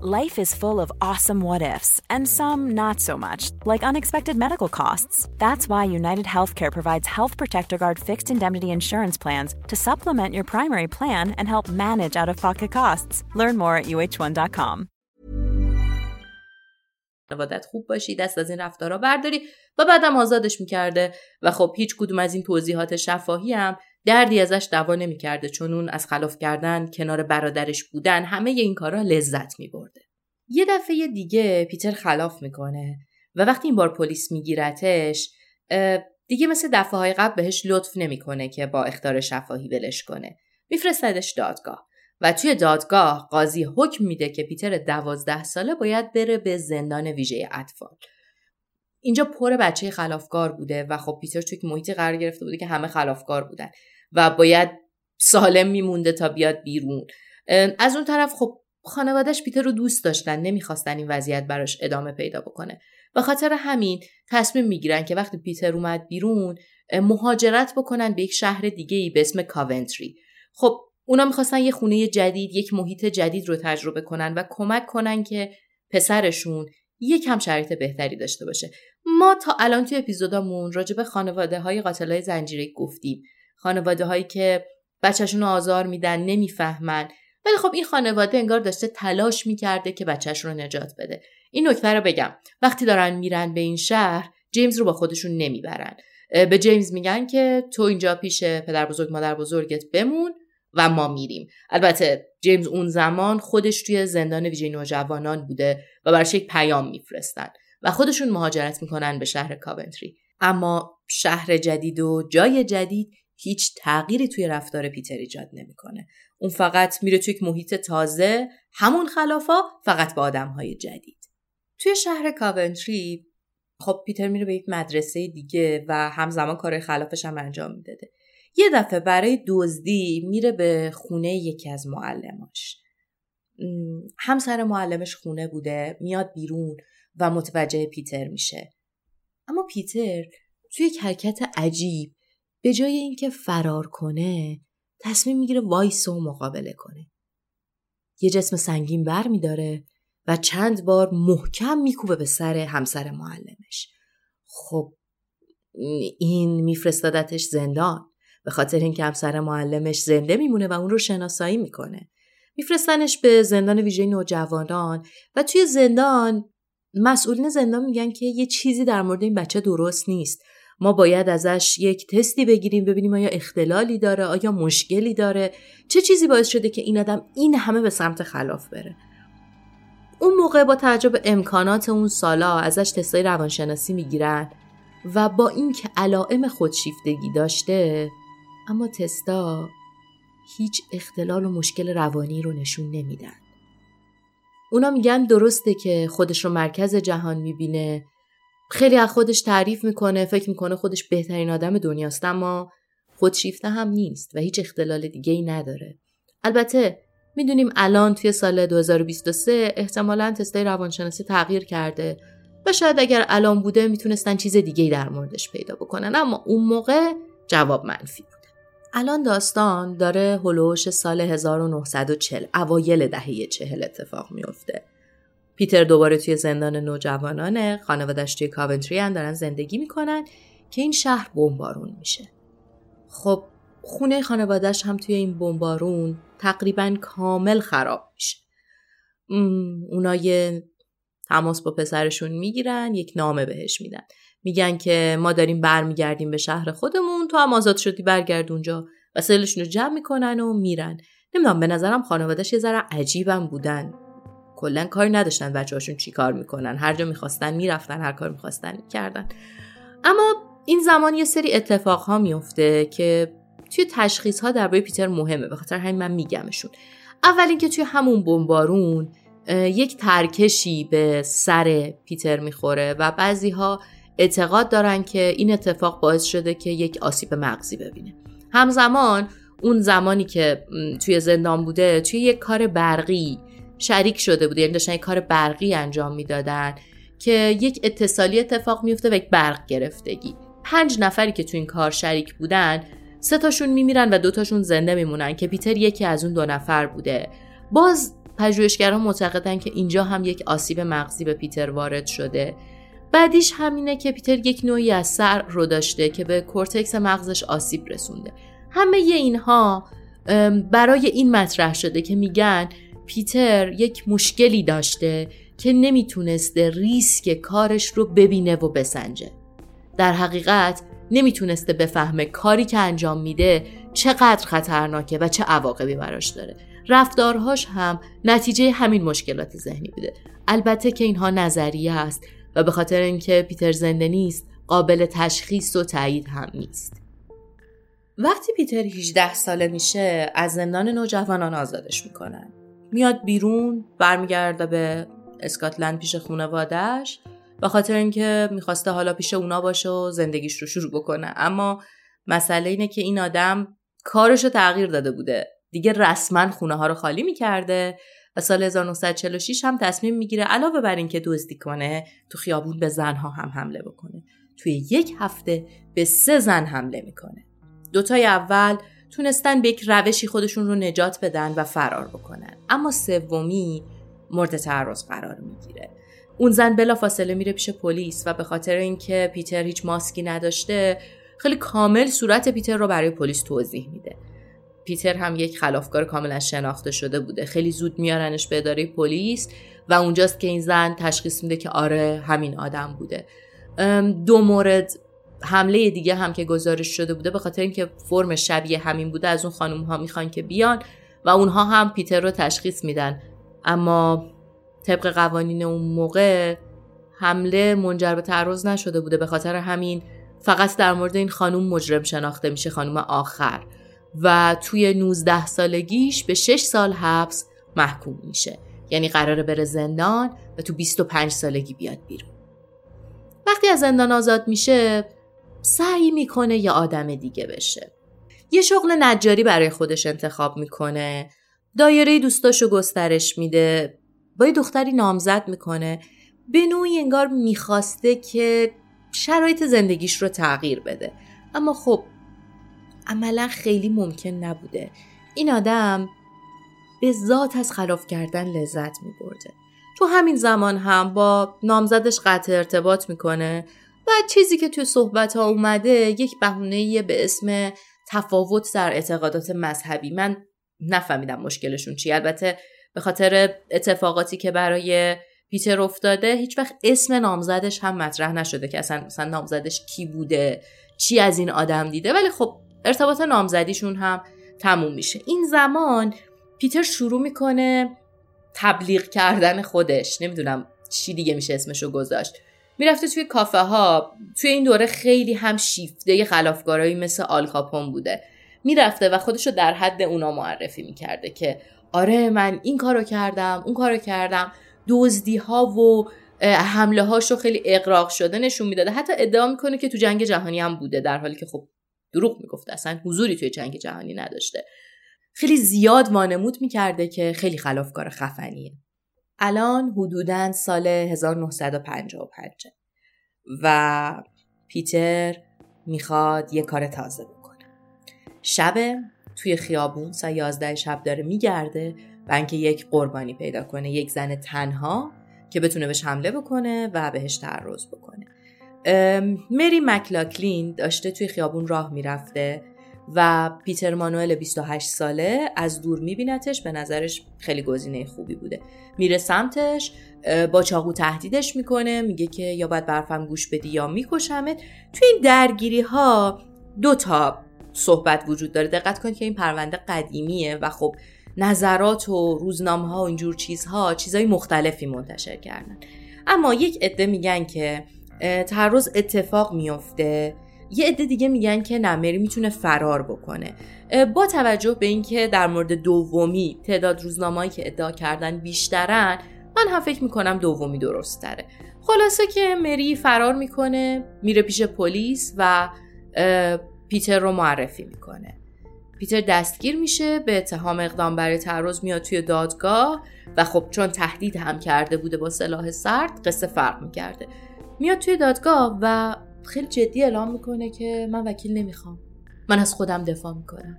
Life is full of awesome what ifs, and some not so much, like unexpected medical costs. That's why United Healthcare provides Health Protector Guard fixed indemnity insurance plans to supplement your primary plan and help manage out of pocket costs. Learn more at uh1.com. خانوادت خوب باشی دست از این رفتارا برداری و بعدم آزادش می‌کرده و خب هیچ کدوم از این توضیحات شفاهی هم دردی ازش دوا نمی‌کرده چون اون از خلاف کردن کنار برادرش بودن همه این کارا لذت میبرده. یه دفعه دیگه پیتر خلاف می‌کنه و وقتی این بار پلیس میگیرتش دیگه مثل دفعه های قبل بهش لطف نمی‌کنه که با اختار شفاهی ولش کنه. میفرستدش دادگاه و توی دادگاه قاضی حکم میده که پیتر دوازده ساله باید بره به زندان ویژه اطفال. اینجا پر بچه خلافکار بوده و خب پیتر توی محیطی قرار گرفته بوده که همه خلافکار بودن و باید سالم میمونده تا بیاد بیرون. از اون طرف خب خانوادهش پیتر رو دوست داشتن نمی‌خواستن این وضعیت براش ادامه پیدا بکنه. و خاطر همین تصمیم می‌گیرن که وقتی پیتر اومد بیرون مهاجرت بکنن به یک شهر دیگه ای به اسم کاونتری. خب اونا می‌خواستن یه خونه جدید یک محیط جدید رو تجربه کنن و کمک کنن که پسرشون یک کم شرایط بهتری داشته باشه. ما تا الان توی اپیزودامون راجع به خانواده های قاتل های زنجیره گفتیم. خانواده هایی که بچهشون آزار میدن نمی‌فهمن. ولی خب این خانواده انگار داشته تلاش می‌کرده که بچهش رو نجات بده. این نکته رو بگم. وقتی دارن میرن به این شهر جیمز رو با خودشون نمی‌برن. به جیمز میگن که تو اینجا پیش پدر بزرگ مادر بزرگت بمون. و ما میریم. البته جیمز اون زمان خودش توی زندان ویژه نوجوانان بوده و براش یک پیام میفرستن و خودشون مهاجرت می‌کنن به شهر کاونتری. اما شهر جدید و جای جدید هیچ تغییری توی رفتار پیتر ایجاد نمی‌کنه. اون فقط میره توی یک محیط تازه همون خلافا فقط با آدم های جدید. توی شهر کاونتری خب پیتر میره به یک مدرسه دیگه و همزمان کار خلافش هم انجام می‌داده. یه دفعه برای دزدی میره به خونه یکی از معلماش. همسر معلمش خونه بوده میاد بیرون و متوجه پیتر میشه. اما پیتر توی یک حرکت عجیب به جای اینکه فرار کنه تصمیم می‌گیره وایس و مقابله کنه. یه جسم سنگین بر میداره و چند بار محکم میکوبه به سر همسر معلمش. خب این میفرستادتش زندان. به خاطر اینکه همسر معلمش زنده میمونه و اون رو شناسایی می‌کنه. میفرستنش به زندان ویژه نوجوانان و توی زندان مسئولین زندان میگن که یه چیزی در مورد این بچه درست نیست. ما باید ازش یک تستی بگیریم ببینیم آیا اختلالی داره آیا مشکلی داره. چه چیزی باعث شده که این آدم این همه به سمت خلاف بره؟ اون موقع با توجه به امکانات اون سالا ازش تستای روانشناسی می‌گیرن و با اینکه علائم خودشیفتگی داشته اما تستا هیچ اختلال و مشکل روانی رو نشون نمیدن. اونا میگن درسته که خودش رو مرکز جهان می‌بینه خیلی از خودش تعریف می‌کنه فکر می‌کنه خودش بهترین آدم دنیاست اما خودشیفته هم نیست و هیچ اختلال دیگه ای نداره. البته می‌دونیم الان توی سال 2023 احتمالا تستای روانشناسی تغییر کرده و شاید اگر الان بوده می‌تونستن چیز دیگه در موردش پیدا بکنن اما اون موقع جواب منفی بوده الان داستان داره هلوش سال 1940 اوایل دهه چهل اتفاق میفته پیتر دوباره توی زندان نوجوانانه خانوادش توی کاونتری هم دارن زندگی می‌کنن که این شهر بمبارون میشه. خب خونه خانوادش هم توی این بمبارون تقریبا کامل خراب میشه. اونا یه تماس با پسرشون می‌گیرن یک نامه بهش میدن. میگن که ما داریم برمیگردیم به شهر خودمون تو هم آزاد شدی برگرد اونجا وسایلشون رو جمع می‌کنن و میرن. نمی‌دونم به نظرم خانوادهش یه ذره عجیبم بودن. کلا کاری نداشتن بچه‌هاشون چی کار می‌کنن. هر جا می‌خواستن می‌رفتن هر کار می‌خواستن می‌کردن. اما این زمان یه سری اتفاق ها میفته که توی تشخیص ها درباره پیتر مهمه. به خاطر همین من میگمشون. اول اینکه توی همون بمبارون یک ترکشی به سر پیتر می‌خوره و بعضی ها اعتقاد دارن که این اتفاق باعث شده که یک آسیب مغزی ببینه. همزمان اون زمانی که توی زندان بوده توی یک کار برقی شریک شده بوده یعنی داشتن یک کار برقی انجام می‌دادن که یک اتصالی اتفاق میفته و یک برق گرفتگی. پنج نفری که تو این کار شریک بودن سه تاشون میمیرن و دوتاشون زنده میمونن که پیتر یکی از اون دو نفر بوده. باز پژوهشگران معتقدن که اینجا هم یک آسیب مغزی به پیتر وارد شده. بعدیش همینه که پیتر یک نوعی از صرع رو داشته که به کورتکس مغزش آسیب رسونده. همه اینها برای این مطرح شده که میگن پیتر یک مشکلی داشته که نمی‌تونسته ریسک کارش رو ببینه و بسنجه. در حقیقت نمی‌تونسته بفهمه کاری که انجام میده چقدر خطرناکه و چه عواقبی براش داره. رفتارهاش هم نتیجه همین مشکلات ذهنی بوده. البته که اینها نظریه است. و به خاطر اینکه پیتر زنده نیست قابل تشخیص و تایید هم نیست. وقتی پیتر 18 ساله میشه از زندان نوجوانان آزادش می‌کنن. میاد بیرون برمیگرده به اسکاتلند پیش خانوادهش به خاطر اینکه می‌خواسته حالا پیش اونا باشه و زندگیش رو شروع بکنه. اما مسئله اینه که این آدم کارش رو تغییر داده بوده. دیگه رسما خونه ها رو خالی می‌کرده. سال 1946 هم تصمیم می‌گیره علاوه بر اینکه دزدی کنه تو خیابون به زنها هم حمله بکنه. توی یک هفته به سه زن حمله می‌کنه. دوتای اول تونستن به یک روشی خودشون رو نجات بدن و فرار بکنن. اما سومی مورد تعرض قرار می‌گیره. اون زن بلا فاصله میره پیش پلیس و به خاطر اینکه پیتر هیچ ماسکی نداشته خیلی کامل صورت پیتر رو برای پلیس توضیح میده. پیتر هم یک خلافکار کاملا شناخته شده بوده. خیلی زود میارنش به اداره پلیس و اونجاست که این زن تشخیص میده که آره همین آدم بوده. دو مورد حمله دیگه هم که گزارش شده بوده به خاطر اینکه فرم شبیه همین بوده از اون خانم ها می‌خوان که بیان و اونها هم پیتر رو تشخیص میدن. اما طبق قوانین اون موقع حمله منجر به تعرض نشده بوده. به خاطر همین فقط در مورد این خانم مجرم شناخته میشه خانم آخر. و توی 19 سالگیش به 6 سال حبس محکوم میشه. یعنی قراره بره زندان و تو 25 سالگی بیاد بیرون. وقتی از زندان آزاد میشه سعی می‌کنه یه آدم دیگه بشه. یه شغل نجاری برای خودش انتخاب می‌کنه. دایره دوستاشو گسترش میده. با یه دختری نامزد می‌کنه. به نوعی انگار می‌خواسته که شرایط زندگیش رو تغییر بده. اما خب عملا خیلی ممکن نبوده. این آدم به ذات از خلاف کردن لذت می برده. تو همین زمان هم با نامزدش قطع ارتباط می‌کنه و چیزی که توی صحبت ها اومده یک بهونه به اسم تفاوت در اعتقادات مذهبی. من نفهمیدم مشکلشون چی البته به خاطر اتفاقاتی که برای پیتر افتاده هیچ وقت اسم نامزدش هم مطرح نشده که اصلا مثلا نامزدش کی بوده چی از این آدم دیده. ولی خب ارتباط نامزدیشون هم تموم میشه. این زمان پیتر شروع می‌کنه تبلیغ کردن خودش. نمی‌دونم چی دیگه میشه اسمشو گذاشت. می‌رفته توی کافه ها توی این دوره خیلی هم شیفته خلافکارایی مثل آلکاپون بوده. می‌رفته و خودشو در حد اونا معرفی می‌کرده که آره من این کارو کردم اون کارو کردم. دزدی ها و حمله هاشو خیلی اقراق شده نشون می‌داده. حتی ادعا می‌کنه که تو جنگ جهانی هم بوده در حالی که خب دروغ می‌گفته. اصلا حضوری توی جنگ جهانی نداشته. خیلی زیاد وانمود می‌کرده که خیلی خلافکار خفنیه. الان حدودا سال 1955 و پیتر می‌خواد یه کار تازه بکنه. شب توی خیابون سا 11 شب داره میگرده و یک قربانی پیدا کنه. یک زن تنها که بتونه بهش حمله بکنه و بهش تعرض بکنه. مری مکلاکلین داشته توی خیابون راه می‌رفته و پیتر مانوئل 28 ساله از دور میبینتش به نظرش خیلی گزینه خوبی بوده. میره سمتش با چاقو تهدیدش می‌کنه میگه که یا باید برفم گوش بدی یا میکشمت. توی این درگیری ها دو تا صحبت وجود داره. دقت کنید که این پرونده قدیمیه و خب نظرات و روزنامه ها و اینجور چیزها چیزهای مختلفی منتشر کردن. اما یک عده میگن که تعرض اتفاق میفته یه عده دیگه میگن که نمری می‌تونه فرار بکنه. با توجه به اینکه در مورد دومی تعداد روزنامه‌ای که ادعا کردن بیشترن من هم فکر می‌کنم دومی درست تره خلاصه که مری فرار می‌کنه میره پیش پلیس و پیتر رو معرفی می‌کنه. پیتر دستگیر میشه به اتهام اقدام برای تعرض میاد توی دادگاه و خب چون تهدید هم کرده بوده با سلاح سرد قصه فرق می‌کرده. میاد توی دادگاه و خیلی جدی اعلام می‌کنه که من وکیل نمی‌خوام. من از خودم دفاع می‌کنم.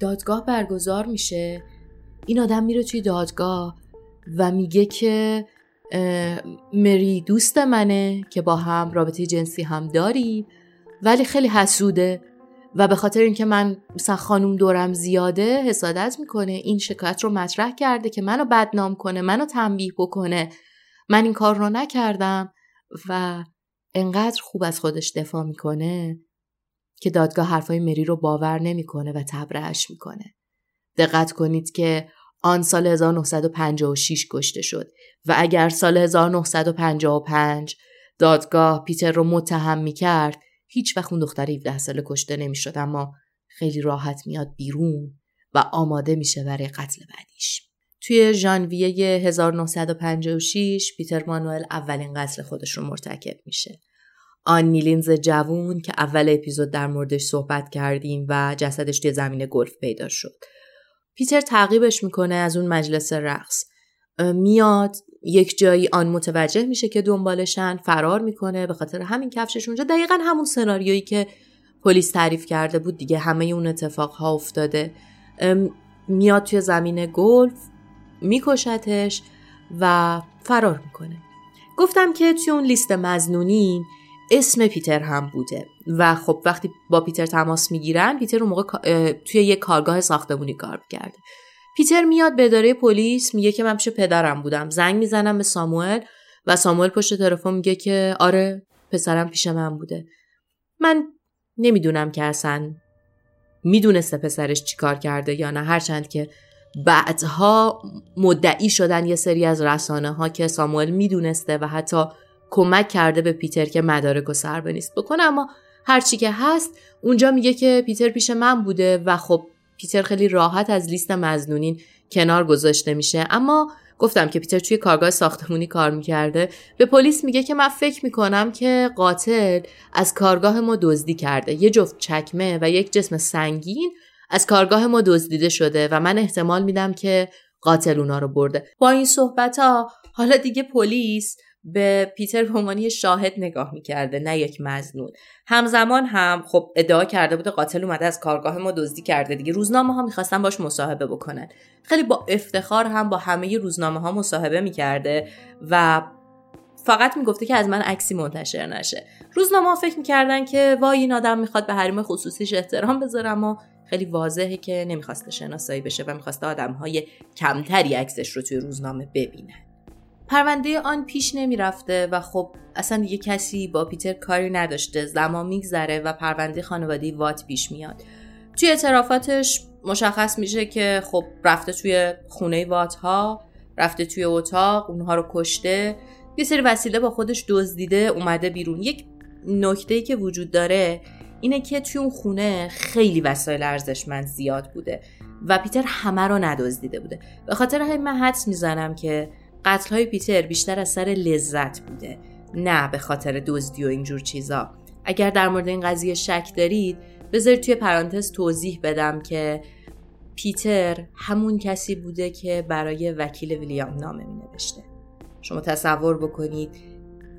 دادگاه برگزار میشه. این آدم میره توی دادگاه و میگه که مری دوست منه که با هم رابطه جنسی هم داریم ولی خیلی حسوده و به خاطر اینکه من مثلا خانوم دورم زیاده حسادت می‌کنه. این شکایت رو مطرح کرده که منو بدنام کنه منو تنبیه بکنه. من این کار رو نکردم و انقدر خوب از خودش دفاع می‌کنه که دادگاه حرفای مری رو باور نمی‌کنه و تبرهش می‌کنه. دقت کنید که آن سال 1956 کشته شد و اگر سال 1955 دادگاه پیتر رو متهم می‌کرد هیچ وقت اون دختر 17 ساله کشته نمی‌شد اما خیلی راحت میاد بیرون و آماده میشه برای قتل بعدیش. توی ژانویه 1956 پیتر مانوئل اولین قتل خودش رو مرتکب میشه. آن نیلینز جوون که اول اپیزود در موردش صحبت کردیم و جسدش توی زمین گلف پیدا شد. پیتر تعقیبش می‌کنه از اون مجلس رقص. میاد یک جایی آن متوجه میشه که دنبالشن فرار می‌کنه به خاطر همین کفشش اونجا دقیقا همون سناریویی که پلیس تعریف کرده بود دیگه همه اون اتفاق ها افتاده میاد توی زمین گلف میکشتش و فرار می‌کنه. گفتم که توی اون لیست مزنونین اسم پیتر هم بوده. و خب وقتی با پیتر تماس می‌گیرن پیتر اون موقع توی یه کارگاه ساختمونی کار کرده پیتر میاد به اداره پلیس میگه که من پیش پدرم بودم. زنگ می‌زنم به ساموئل و ساموئل پشت تلفن میگه که آره پسرم پیش من بوده. من نمی‌دونم که اصلا می‌دونسته پسرش چیکار کرده یا نه. هرچند که بعدها مدعی شدن یه سری از رسانه ها که ساموئل می‌دونسته و حتی کمک کرده به پیتر که مدارک و سر نیست بکنه. اما هرچی که هست اونجا میگه که پیتر پیش من بوده و خب پیتر خیلی راحت از لیست مزنونین کنار گذاشته میشه. اما گفتم که پیتر توی کارگاه ساختمونی کار می‌کرده. به پلیس میگه که من فکر می‌کنم که قاتل از کارگاه ما دزدی کرده. یه جفت چکمه و یک جسم سنگین از کارگاه ما دزدیده شده و من احتمال میدم که قاتل اونا رو برده. با این صحبت ها حالا دیگه پلیس به پیتر به شاهد نگاه می‌کرده نه یک مزنون. همزمان هم خب ادعا کرده بوده قاتل اومده از کارگاه ما دزدی کرده دیگه. روزنامه ها می‌خواستن باش مصاحبه بکنن. خیلی با افتخار هم با همه روزنامه ها مصاحبه می‌کرده و فقط می‌گفته که از من عکسی منتشر نشه. روزنامه ها فکر می‌کردن که وای این آدم می‌خواد به حریم خصوصیش احترام بذاره اما خیلی واضحه که نمی‌خواسته شناسایی بشه و می‌خواسته آدمهای کمتری عکسش رو توی روزنامه ببینن. پرونده آن پیش نمی‌رفته و خب اصلا دیگه کسی با پیتر کاری نداشته. زمان میگذره و پرونده خانواده وات پیش میاد. توی اعترافاتش مشخص میشه که خب رفته توی خونه وات ها رفته توی اتاق اونها رو کشته. یه سری وسیله با خودش دزدیده اومده بیرون. یک نکته که وجود داره اینه که توی اون خونه خیلی وسایل ارزشمند زیاد بوده و پیتر همه رو ندزدیده بوده. به خاطر همین من حدس می‌زنم که قتل های پیتر بیشتر از سر لذت بوده نه به خاطر دزدی و اینجور چیزا. اگر در مورد این قضیه شک دارید بذارید توی پرانتز توضیح بدم که پیتر همون کسی بوده که برای وکیل ویلیام نامه می نوشته شما تصور بکنید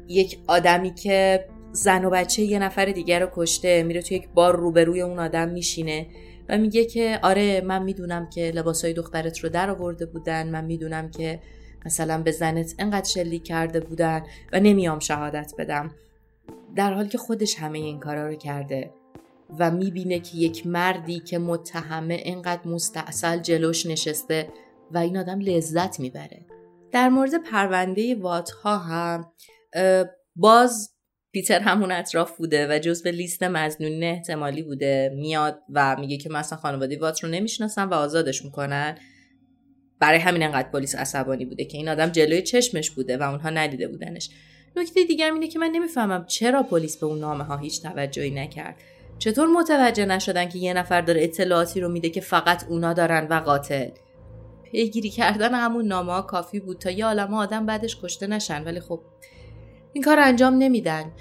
یک آدمی که زن و بچه یه نفر دیگر رو کشته میره توی یک بار روبروی اون آدم میشینه و میگه که آره من می‌دونم که لباسای دخترت رو در آورده بودن من می‌دونم که مثلا به زنت انقدر شلیک کرده بودن و نمیام شهادت بدم. در حالی که خودش همه این کارا رو کرده و می‌بینه که یک مردی که متهمه انقدر مستاصل جلوش نشسته و این آدم لذت می‌بره. در مورد پرونده وات ها هم باز پیتر همون اطراف بوده و جز به لیست مزنونین احتمالی بوده. میاد و میگه که مثلا خانواده وات رو نمی‌شناسن و آزادش می‌کنن. برای همین انقدر پلیس عصبانی بوده که این آدم جلوی چشمش بوده و اونها ندیده بودنش. نکته دیگر اینه که من نمی‌فهمم چرا پلیس به اون نامه ها هیچ توجهی نکرد. چطور متوجه نشدن که یه نفر داره اطلاعاتی رو میده که فقط اونا دارن و قاتل؟ پیگیری کردن همون نامه ها کافی بود تا یه عالم آدم بعدش کشته نشن. ولی خب این کار انجام نمیدن.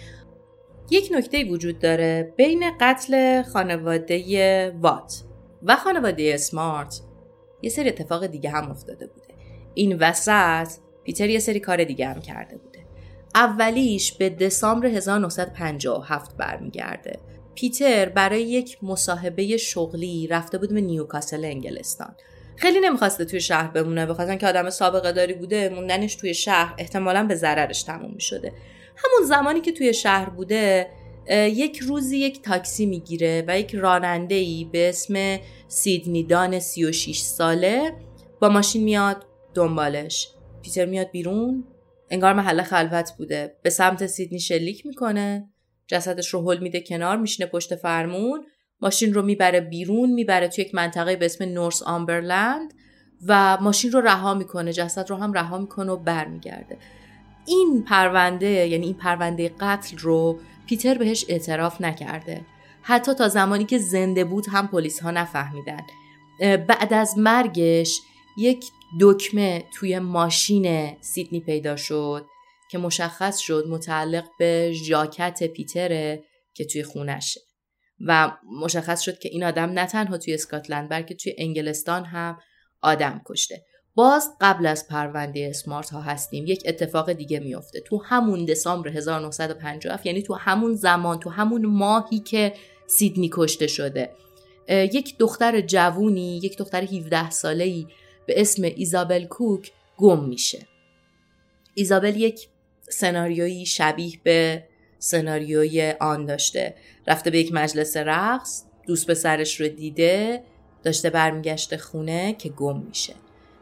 یک نکته وجود داره بین قتل خانواده وات و خانواده اسمارت. یه سری اتفاق دیگه هم افتاده بوده. این وسط پیتر یه سری کار دیگه هم کرده بوده. اولیش به دسامبر 1957 برمیگرده. پیتر برای یک مصاحبه شغلی رفته بود به نیوکاسل انگلستان. خیلی نمی‌خواسته توی شهر بمونه بخاطر که آدم سابقه داری بوده موندنش توی شهر احتمالا به ضررش تموم شده همون زمانی که توی شهر بوده یک روزی یک تاکسی می‌گیره و یک راننده ای به اسم سیدنی دان 36 ساله با ماشین میاد دنبالش. پیتر میاد بیرون انگار محل خلوت بوده. به سمت سیدنی شلیک می‌کنه جسدش رو هل میده کنار میشینه پشت فرمون. ماشین رو می‌بره بیرون می‌بره توی یک منطقه به اسم نورس آمبرلند و ماشین رو رها می‌کنه جسد رو هم رها می‌کنه و برمیگرده. این پرونده یعنی این پرونده قتل رو پیتر بهش اعتراف نکرده. حتی تا زمانی که زنده بود هم پلیس ها نفهمیدن بعد از مرگش یک دکمه توی ماشین سیدنی پیدا شد که مشخص شد متعلق به ژاکت پیتره که توی خونشه و مشخص شد که این آدم نه تنها توی اسکاتلند بلکه توی انگلستان هم آدم کشته. باز قبل از پرونده اسمارت ها هستیم یک اتفاق دیگه میفته تو همون دسامبر 1957 یعنی تو همون زمان تو همون ماهی که سیدنی کشته شده یک دختر جوونی یک دختر 17 ساله ای به اسم ایزابل کوک گم میشه. ایزابل یک سناریویی شبیه به سناریوی آن داشته. رفته به یک مجلس رقص دوست پسرش رو دیده داشته برمیگشته خونه که گم میشه.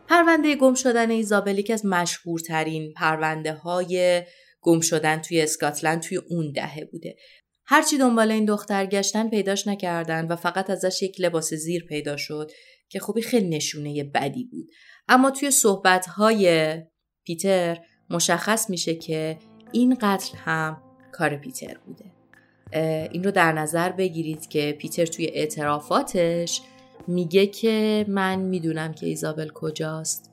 پرونده گم شدن ایزابل که از مشهورترین پرونده های گم شدن توی اسکاتلند توی اون دهه بوده. هرچی دنبال این دختر گشتن پیداش نکردن و فقط ازش یک لباس زیر پیدا شد که خوبی خیلی نشونه بدی بود. اما توی صحبت های پیتر مشخص میشه که این قتل هم کار پیتر بوده. این رو در نظر بگیرید که پیتر توی اعترافاتش میگه که من می‌دونم که ایزابل کجاست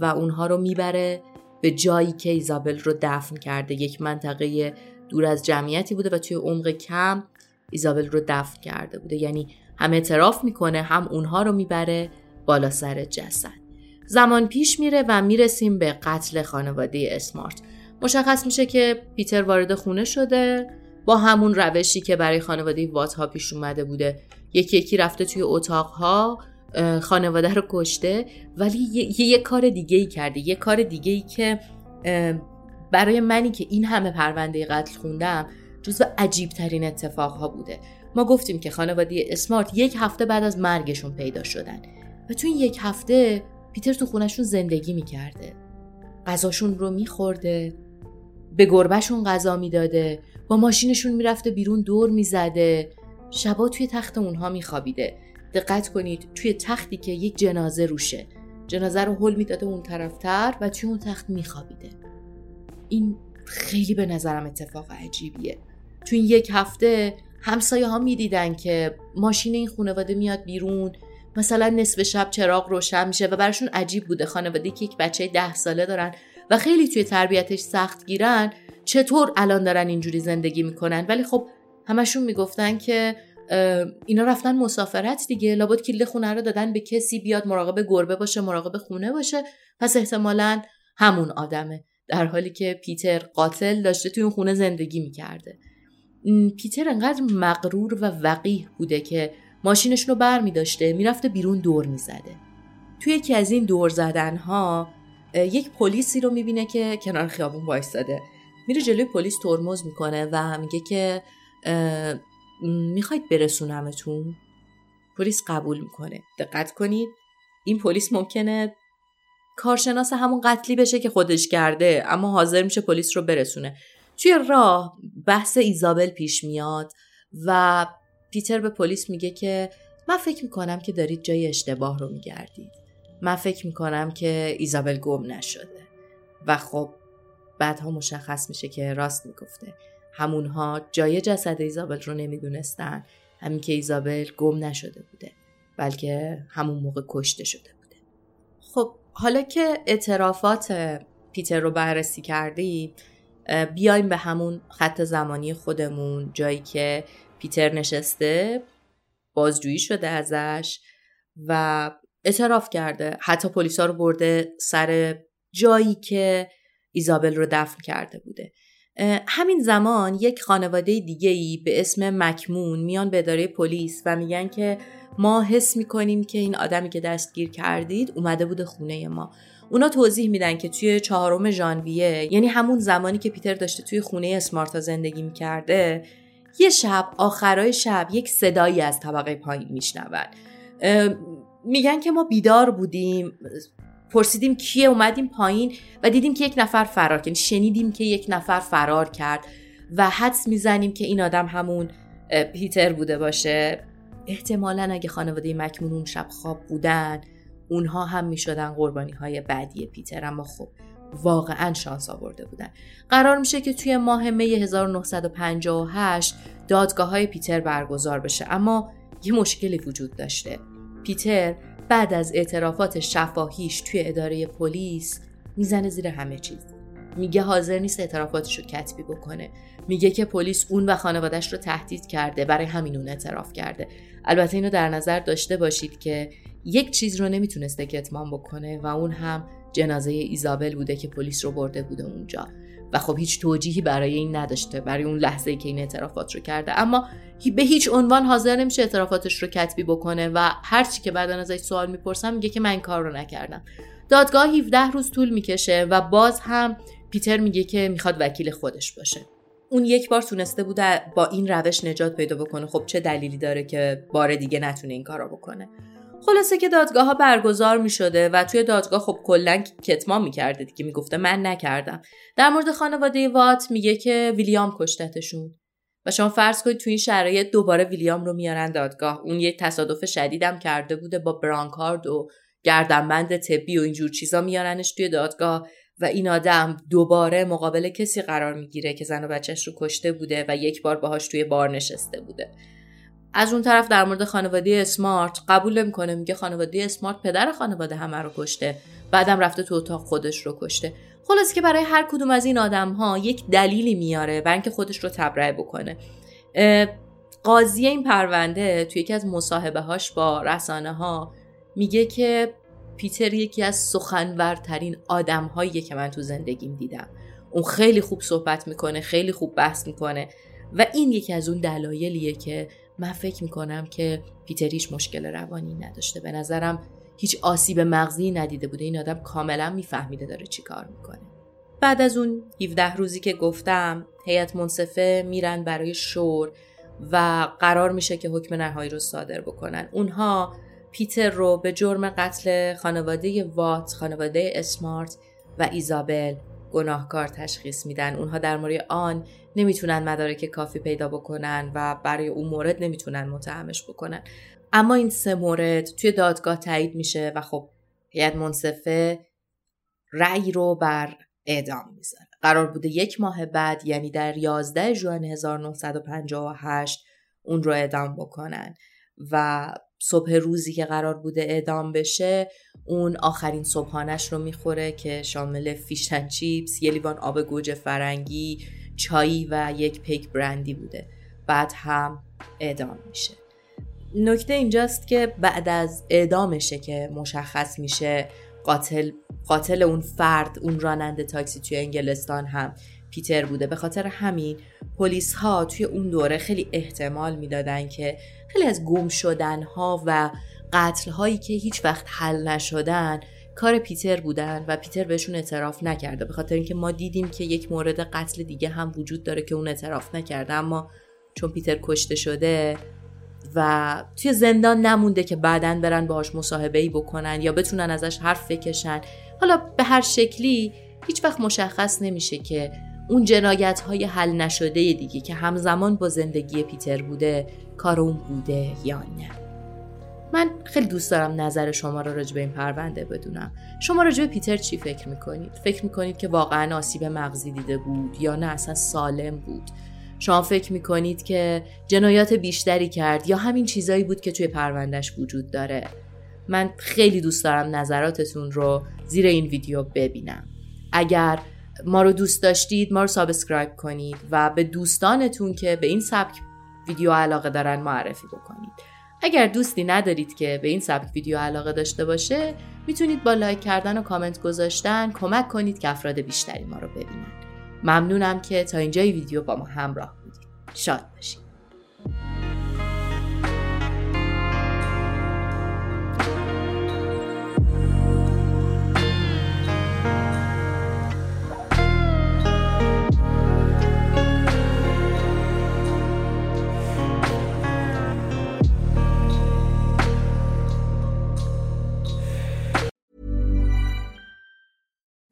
و اونها رو می‌بره به جایی که ایزابل رو دفن کرده. یک منطقه دور از جمعیتی بوده و توی عمق کم ایزابل رو دفن کرده بوده. یعنی هم اعتراف می‌کنه هم اونها رو می‌بره بالا سر جسد. زمان پیش میره و می‌رسیم به قتل خانواده اسمارت. مشخص میشه که پیتر وارد خونه شده. با همون روشی که برای خانواده وات ها پیش اومده بوده. یکی یکی رفته توی اتاقها خانواده رو کشته ولی یه, یه کار دیگه ای کرده. یه کار دیگه ای که برای منی که این همه پرونده قتل خوندم جزو عجیب ترین اتفاق ها بوده. ما گفتیم که خانواده اسمارت یک هفته بعد از مرگشون پیدا شدن. و تو یک هفته پیتر تو خونشون زندگی می‌کرده. غذاشون رو میخورده. به گربهشون غذا می‌داده با ماشینشون می‌رفته بیرون دور می‌زده. شبا توی تخت اونها میخوابیده. دقت کنید توی تختی که یک جنازه روشه. جنازه رو حل می‌داده اون طرفتر و توی اون تخت میخوابیده. این خیلی به نظرم اتفاق عجیبیه. توی یک هفته همسایه ها می‌دیدن که ماشین این خانواده میاد بیرون. مثلا نصف شب چراغ روشن میشه و براشون عجیب بوده. خانواده که یک بچه ده ساله دارن و خیلی توی تربیتش سخت گیرن چطور الان دارن اینجوری زندگی می‌کنن؟ ولی خب همشون می‌گفتن که اینا رفتن مسافرت دیگه لابد کلید خونه رو دادن به کسی بیاد مراقب گربه باشه مراقب خونه باشه. پس احتمالا همون آدمه. در حالی که پیتر قاتل داشته توی اون خونه زندگی می‌کرده. پیتر انقدر مغرور و وقیح بوده که ماشینش رو بر می داشته می‌رفته بیرون دور می‌زده. توی یکی از این دور زدن ها یک پلیسی رو می‌بینه که کنار خیابون وایستاده. میره جلوی پلیس ترمز می‌کنه و میگه که می‌خواید برسونمتون؟ پلیس قبول می‌کنه. دقت کنید این پلیس ممکنه کارشناس همون قتلی بشه که خودش کرده اما حاضر میشه پلیس رو برسونه. توی راه بحث ایزابل پیش میاد و پیتر به پلیس میگه که من فکر می‌کنم که دارید جای اشتباه رو میگردید. من فکر می‌کنم که ایزابل گم نشده. و خب بعدها مشخص میشه که راست می‌گفته. همونها جای جسد ایزابل رو نمی‌دونستن. همین که ایزابل گم نشده بوده بلکه همون موقع کشته شده بوده. خب حالا که اعترافات پیتر رو بررسی کردی بیایم به همون خط زمانی خودمون جایی که پیتر نشسته بازجویی شده ازش و اعتراف کرده. حتی پلیسا رو برده سر جایی که ایزابل رو دفن کرده بوده. همین زمان یک خانواده دیگه ای به اسم مکمون میان به اداره پلیس و میگن که ما حس می‌کنیم که این آدمی که دستگیر کردید اومده بوده خونه ما. اونا توضیح میدن که توی چهارم ژانویه یعنی همون زمانی که پیتر داشته توی خونه اسمارتا زندگی می‌کرده یه شب آخرای شب یک صدایی از طبقه پایین میشنون. میگن که ما بیدار بودیم پرسیدیم کیه اومدیم پایین و دیدیم که یک نفر فرار کرد یعنی شنیدیم که یک نفر فرار کرد و حدس می‌زنیم که این آدم همون پیتر بوده باشه. احتمالا اگه خانواده مکمون اون شب خواب بودن اونها هم می‌شدن قربانی های بعدی پیتر اما خب واقعا شانس آورده بودن. قرار میشه که توی ماه می 1958 دادگاه های پیتر برگزار بشه اما یه مشکلی وجود داشته. پیتر بعد از اعترافات شفاهیش توی اداره پلیس می‌زنه زیر همه چیز. میگه حاضر نیست اعترافاتش رو کتبی بکنه. میگه که پلیس اون و خانوادش رو تهدید کرده برای همین اون اعتراف کرده. البته اینو در نظر داشته باشید که یک چیز رو نمی‌تونسته کتمان بکنه و اون هم جنازه ایزابل بوده که پلیس رو برده بوده اونجا. و خب هیچ توجیهی برای این نداشته برای اون لحظه که این اعترافات رو کرده. اما به هیچ عنوان حاضر نمیشه اعترافاتش رو کتبی بکنه و هرچی که بعدا ازش سوال می‌پرسم میگه که من این کار رو نکردم. دادگاه 17 روز طول می‌کشه و باز هم پیتر میگه که می‌خواد وکیل خودش باشه. اون یک بار تونسته بوده با این روش نجات پیدا بکنه. خب چه دلیلی داره که بار دیگه نتونه این کارو بکنه؟ خلاصه که دادگاه ها برگزار می شده و توی دادگاه خب کلا کتمان می کرده دیگه می‌گفته من نکردم. در مورد خانواده وات میگه که ویلیام کشتتشون. و شما فرض کنید توی این شرایط دوباره ویلیام رو میارن دادگاه. اون یه تصادف شدیدم کرده بوده با برانکارد و گردنبند طبی و اینجور چیزا میارنش توی دادگاه و این آدم دوباره مقابل کسی قرار می‌گیره که زن و بچهش رو کشته بوده و یک بار باهاش توی بار نشسته بوده. از اون طرف در مورد خانواده اسمارت قبول نمی‌کنه میگه خانواده اسمارت پدر خانواده همه رو کشته. بعدم رفته تو اتاق خودش رو کشته. خلاص که برای هر کدوم از این آدم ها یک دلیلی میاره و اینکه خودش رو تبرئه بکنه. قاضی این پرونده توی یکی از مصاحبه هاش با رسانه ها میگه که پیتر یکی از سخنورترین آدم هاییه که من تو زندگیم دیدم. اون خیلی خوب صحبت می‌کنه خیلی خوب بحث می‌کنه و این یکی از اون دلایلیه که من فکر می‌کنم که پیتر هیچ مشکل روانی نداشته. به نظرم هیچ آسیب مغزی ندیده بوده. این آدم کاملا میفهمیده داره چی کار می‌کنه. بعد از اون 17 روزی که گفتم هیئت منصفه میرن برای شور و قرار میشه که حکم نهایی رو صادر بکنن. اونها پیتر رو به جرم قتل خانواده وات، خانواده اسمارت و ایزابل گناهکار تشخیص میدن. اونها در مورد آن نمی‌تونن مدارک کافی پیدا بکنن و برای اون مورد نمی‌تونن متهمش بکنن. اما این سه مورد توی دادگاه تایید میشه و خب هیئت منصفه رأی رو بر اعدام می‌ذاره. قرار بوده یک ماه بعد یعنی در 11 ژوئن 1958 اون رو اعدام بکنن و صبح روزی که قرار بوده اعدام بشه اون آخرین صبحانش رو می‌خوره که شامل فیشتن چیپس یه لیوان آب گوجه فرنگی چایی و یک پیک برندی بوده. بعد هم اعدام میشه. نکته اینجاست که بعد از اعدامشه که مشخص میشه قاتل قاتل اون فرد اون راننده تاکسی توی انگلستان هم پیتر بوده. به خاطر همین پلیس ها توی اون دوره خیلی احتمال می‌دادن که خیلی از گم شدن ها و قتل هایی که هیچ وقت حل نشدن کار پیتر بودن و پیتر بهشون اعتراف نکرده به خاطر اینکه ما دیدیم که یک مورد قتل دیگه هم وجود داره که اون اعتراف نکرده. اما چون پیتر کشته شده و توی زندان نمونده که بعدا برن باهاش مصاحبه ای بکنن یا بتونن ازش حرف بکشن حالا به هر شکلی هیچ وقت مشخص نمیشه که اون جنایت های حل نشده دیگه که همزمان با زندگی پیتر بوده کار اون بوده یا نه. من خیلی دوست دارم نظر شما رو راجع به این پرونده بدونم. شما راجع به پیتر چی فکر می‌کنید؟ فکر می‌کنید که واقعا آسیب مغزی دیده بود یا نه؟ اصلا سالم بود. شما فکر می‌کنید که جنایات بیشتری کرد یا همین چیزایی بود که توی پروندهش وجود داره؟ من خیلی دوست دارم نظراتتون رو زیر این ویدیو ببینم. اگر ما رو دوست داشتید ما رو subscribe کنید و به دوستانتون که به این سبک ویدیو علاقه دارن معرفی بکنید. اگر دوستی ندارید که به این سبک ویدیو علاقه داشته باشه می‌تونید با لایک کردن و کامنت گذاشتن کمک کنید که افراد بیشتری ما رو ببینن. ممنونم که تا اینجای ویدیو با ما همراه بودید. شاد باشید.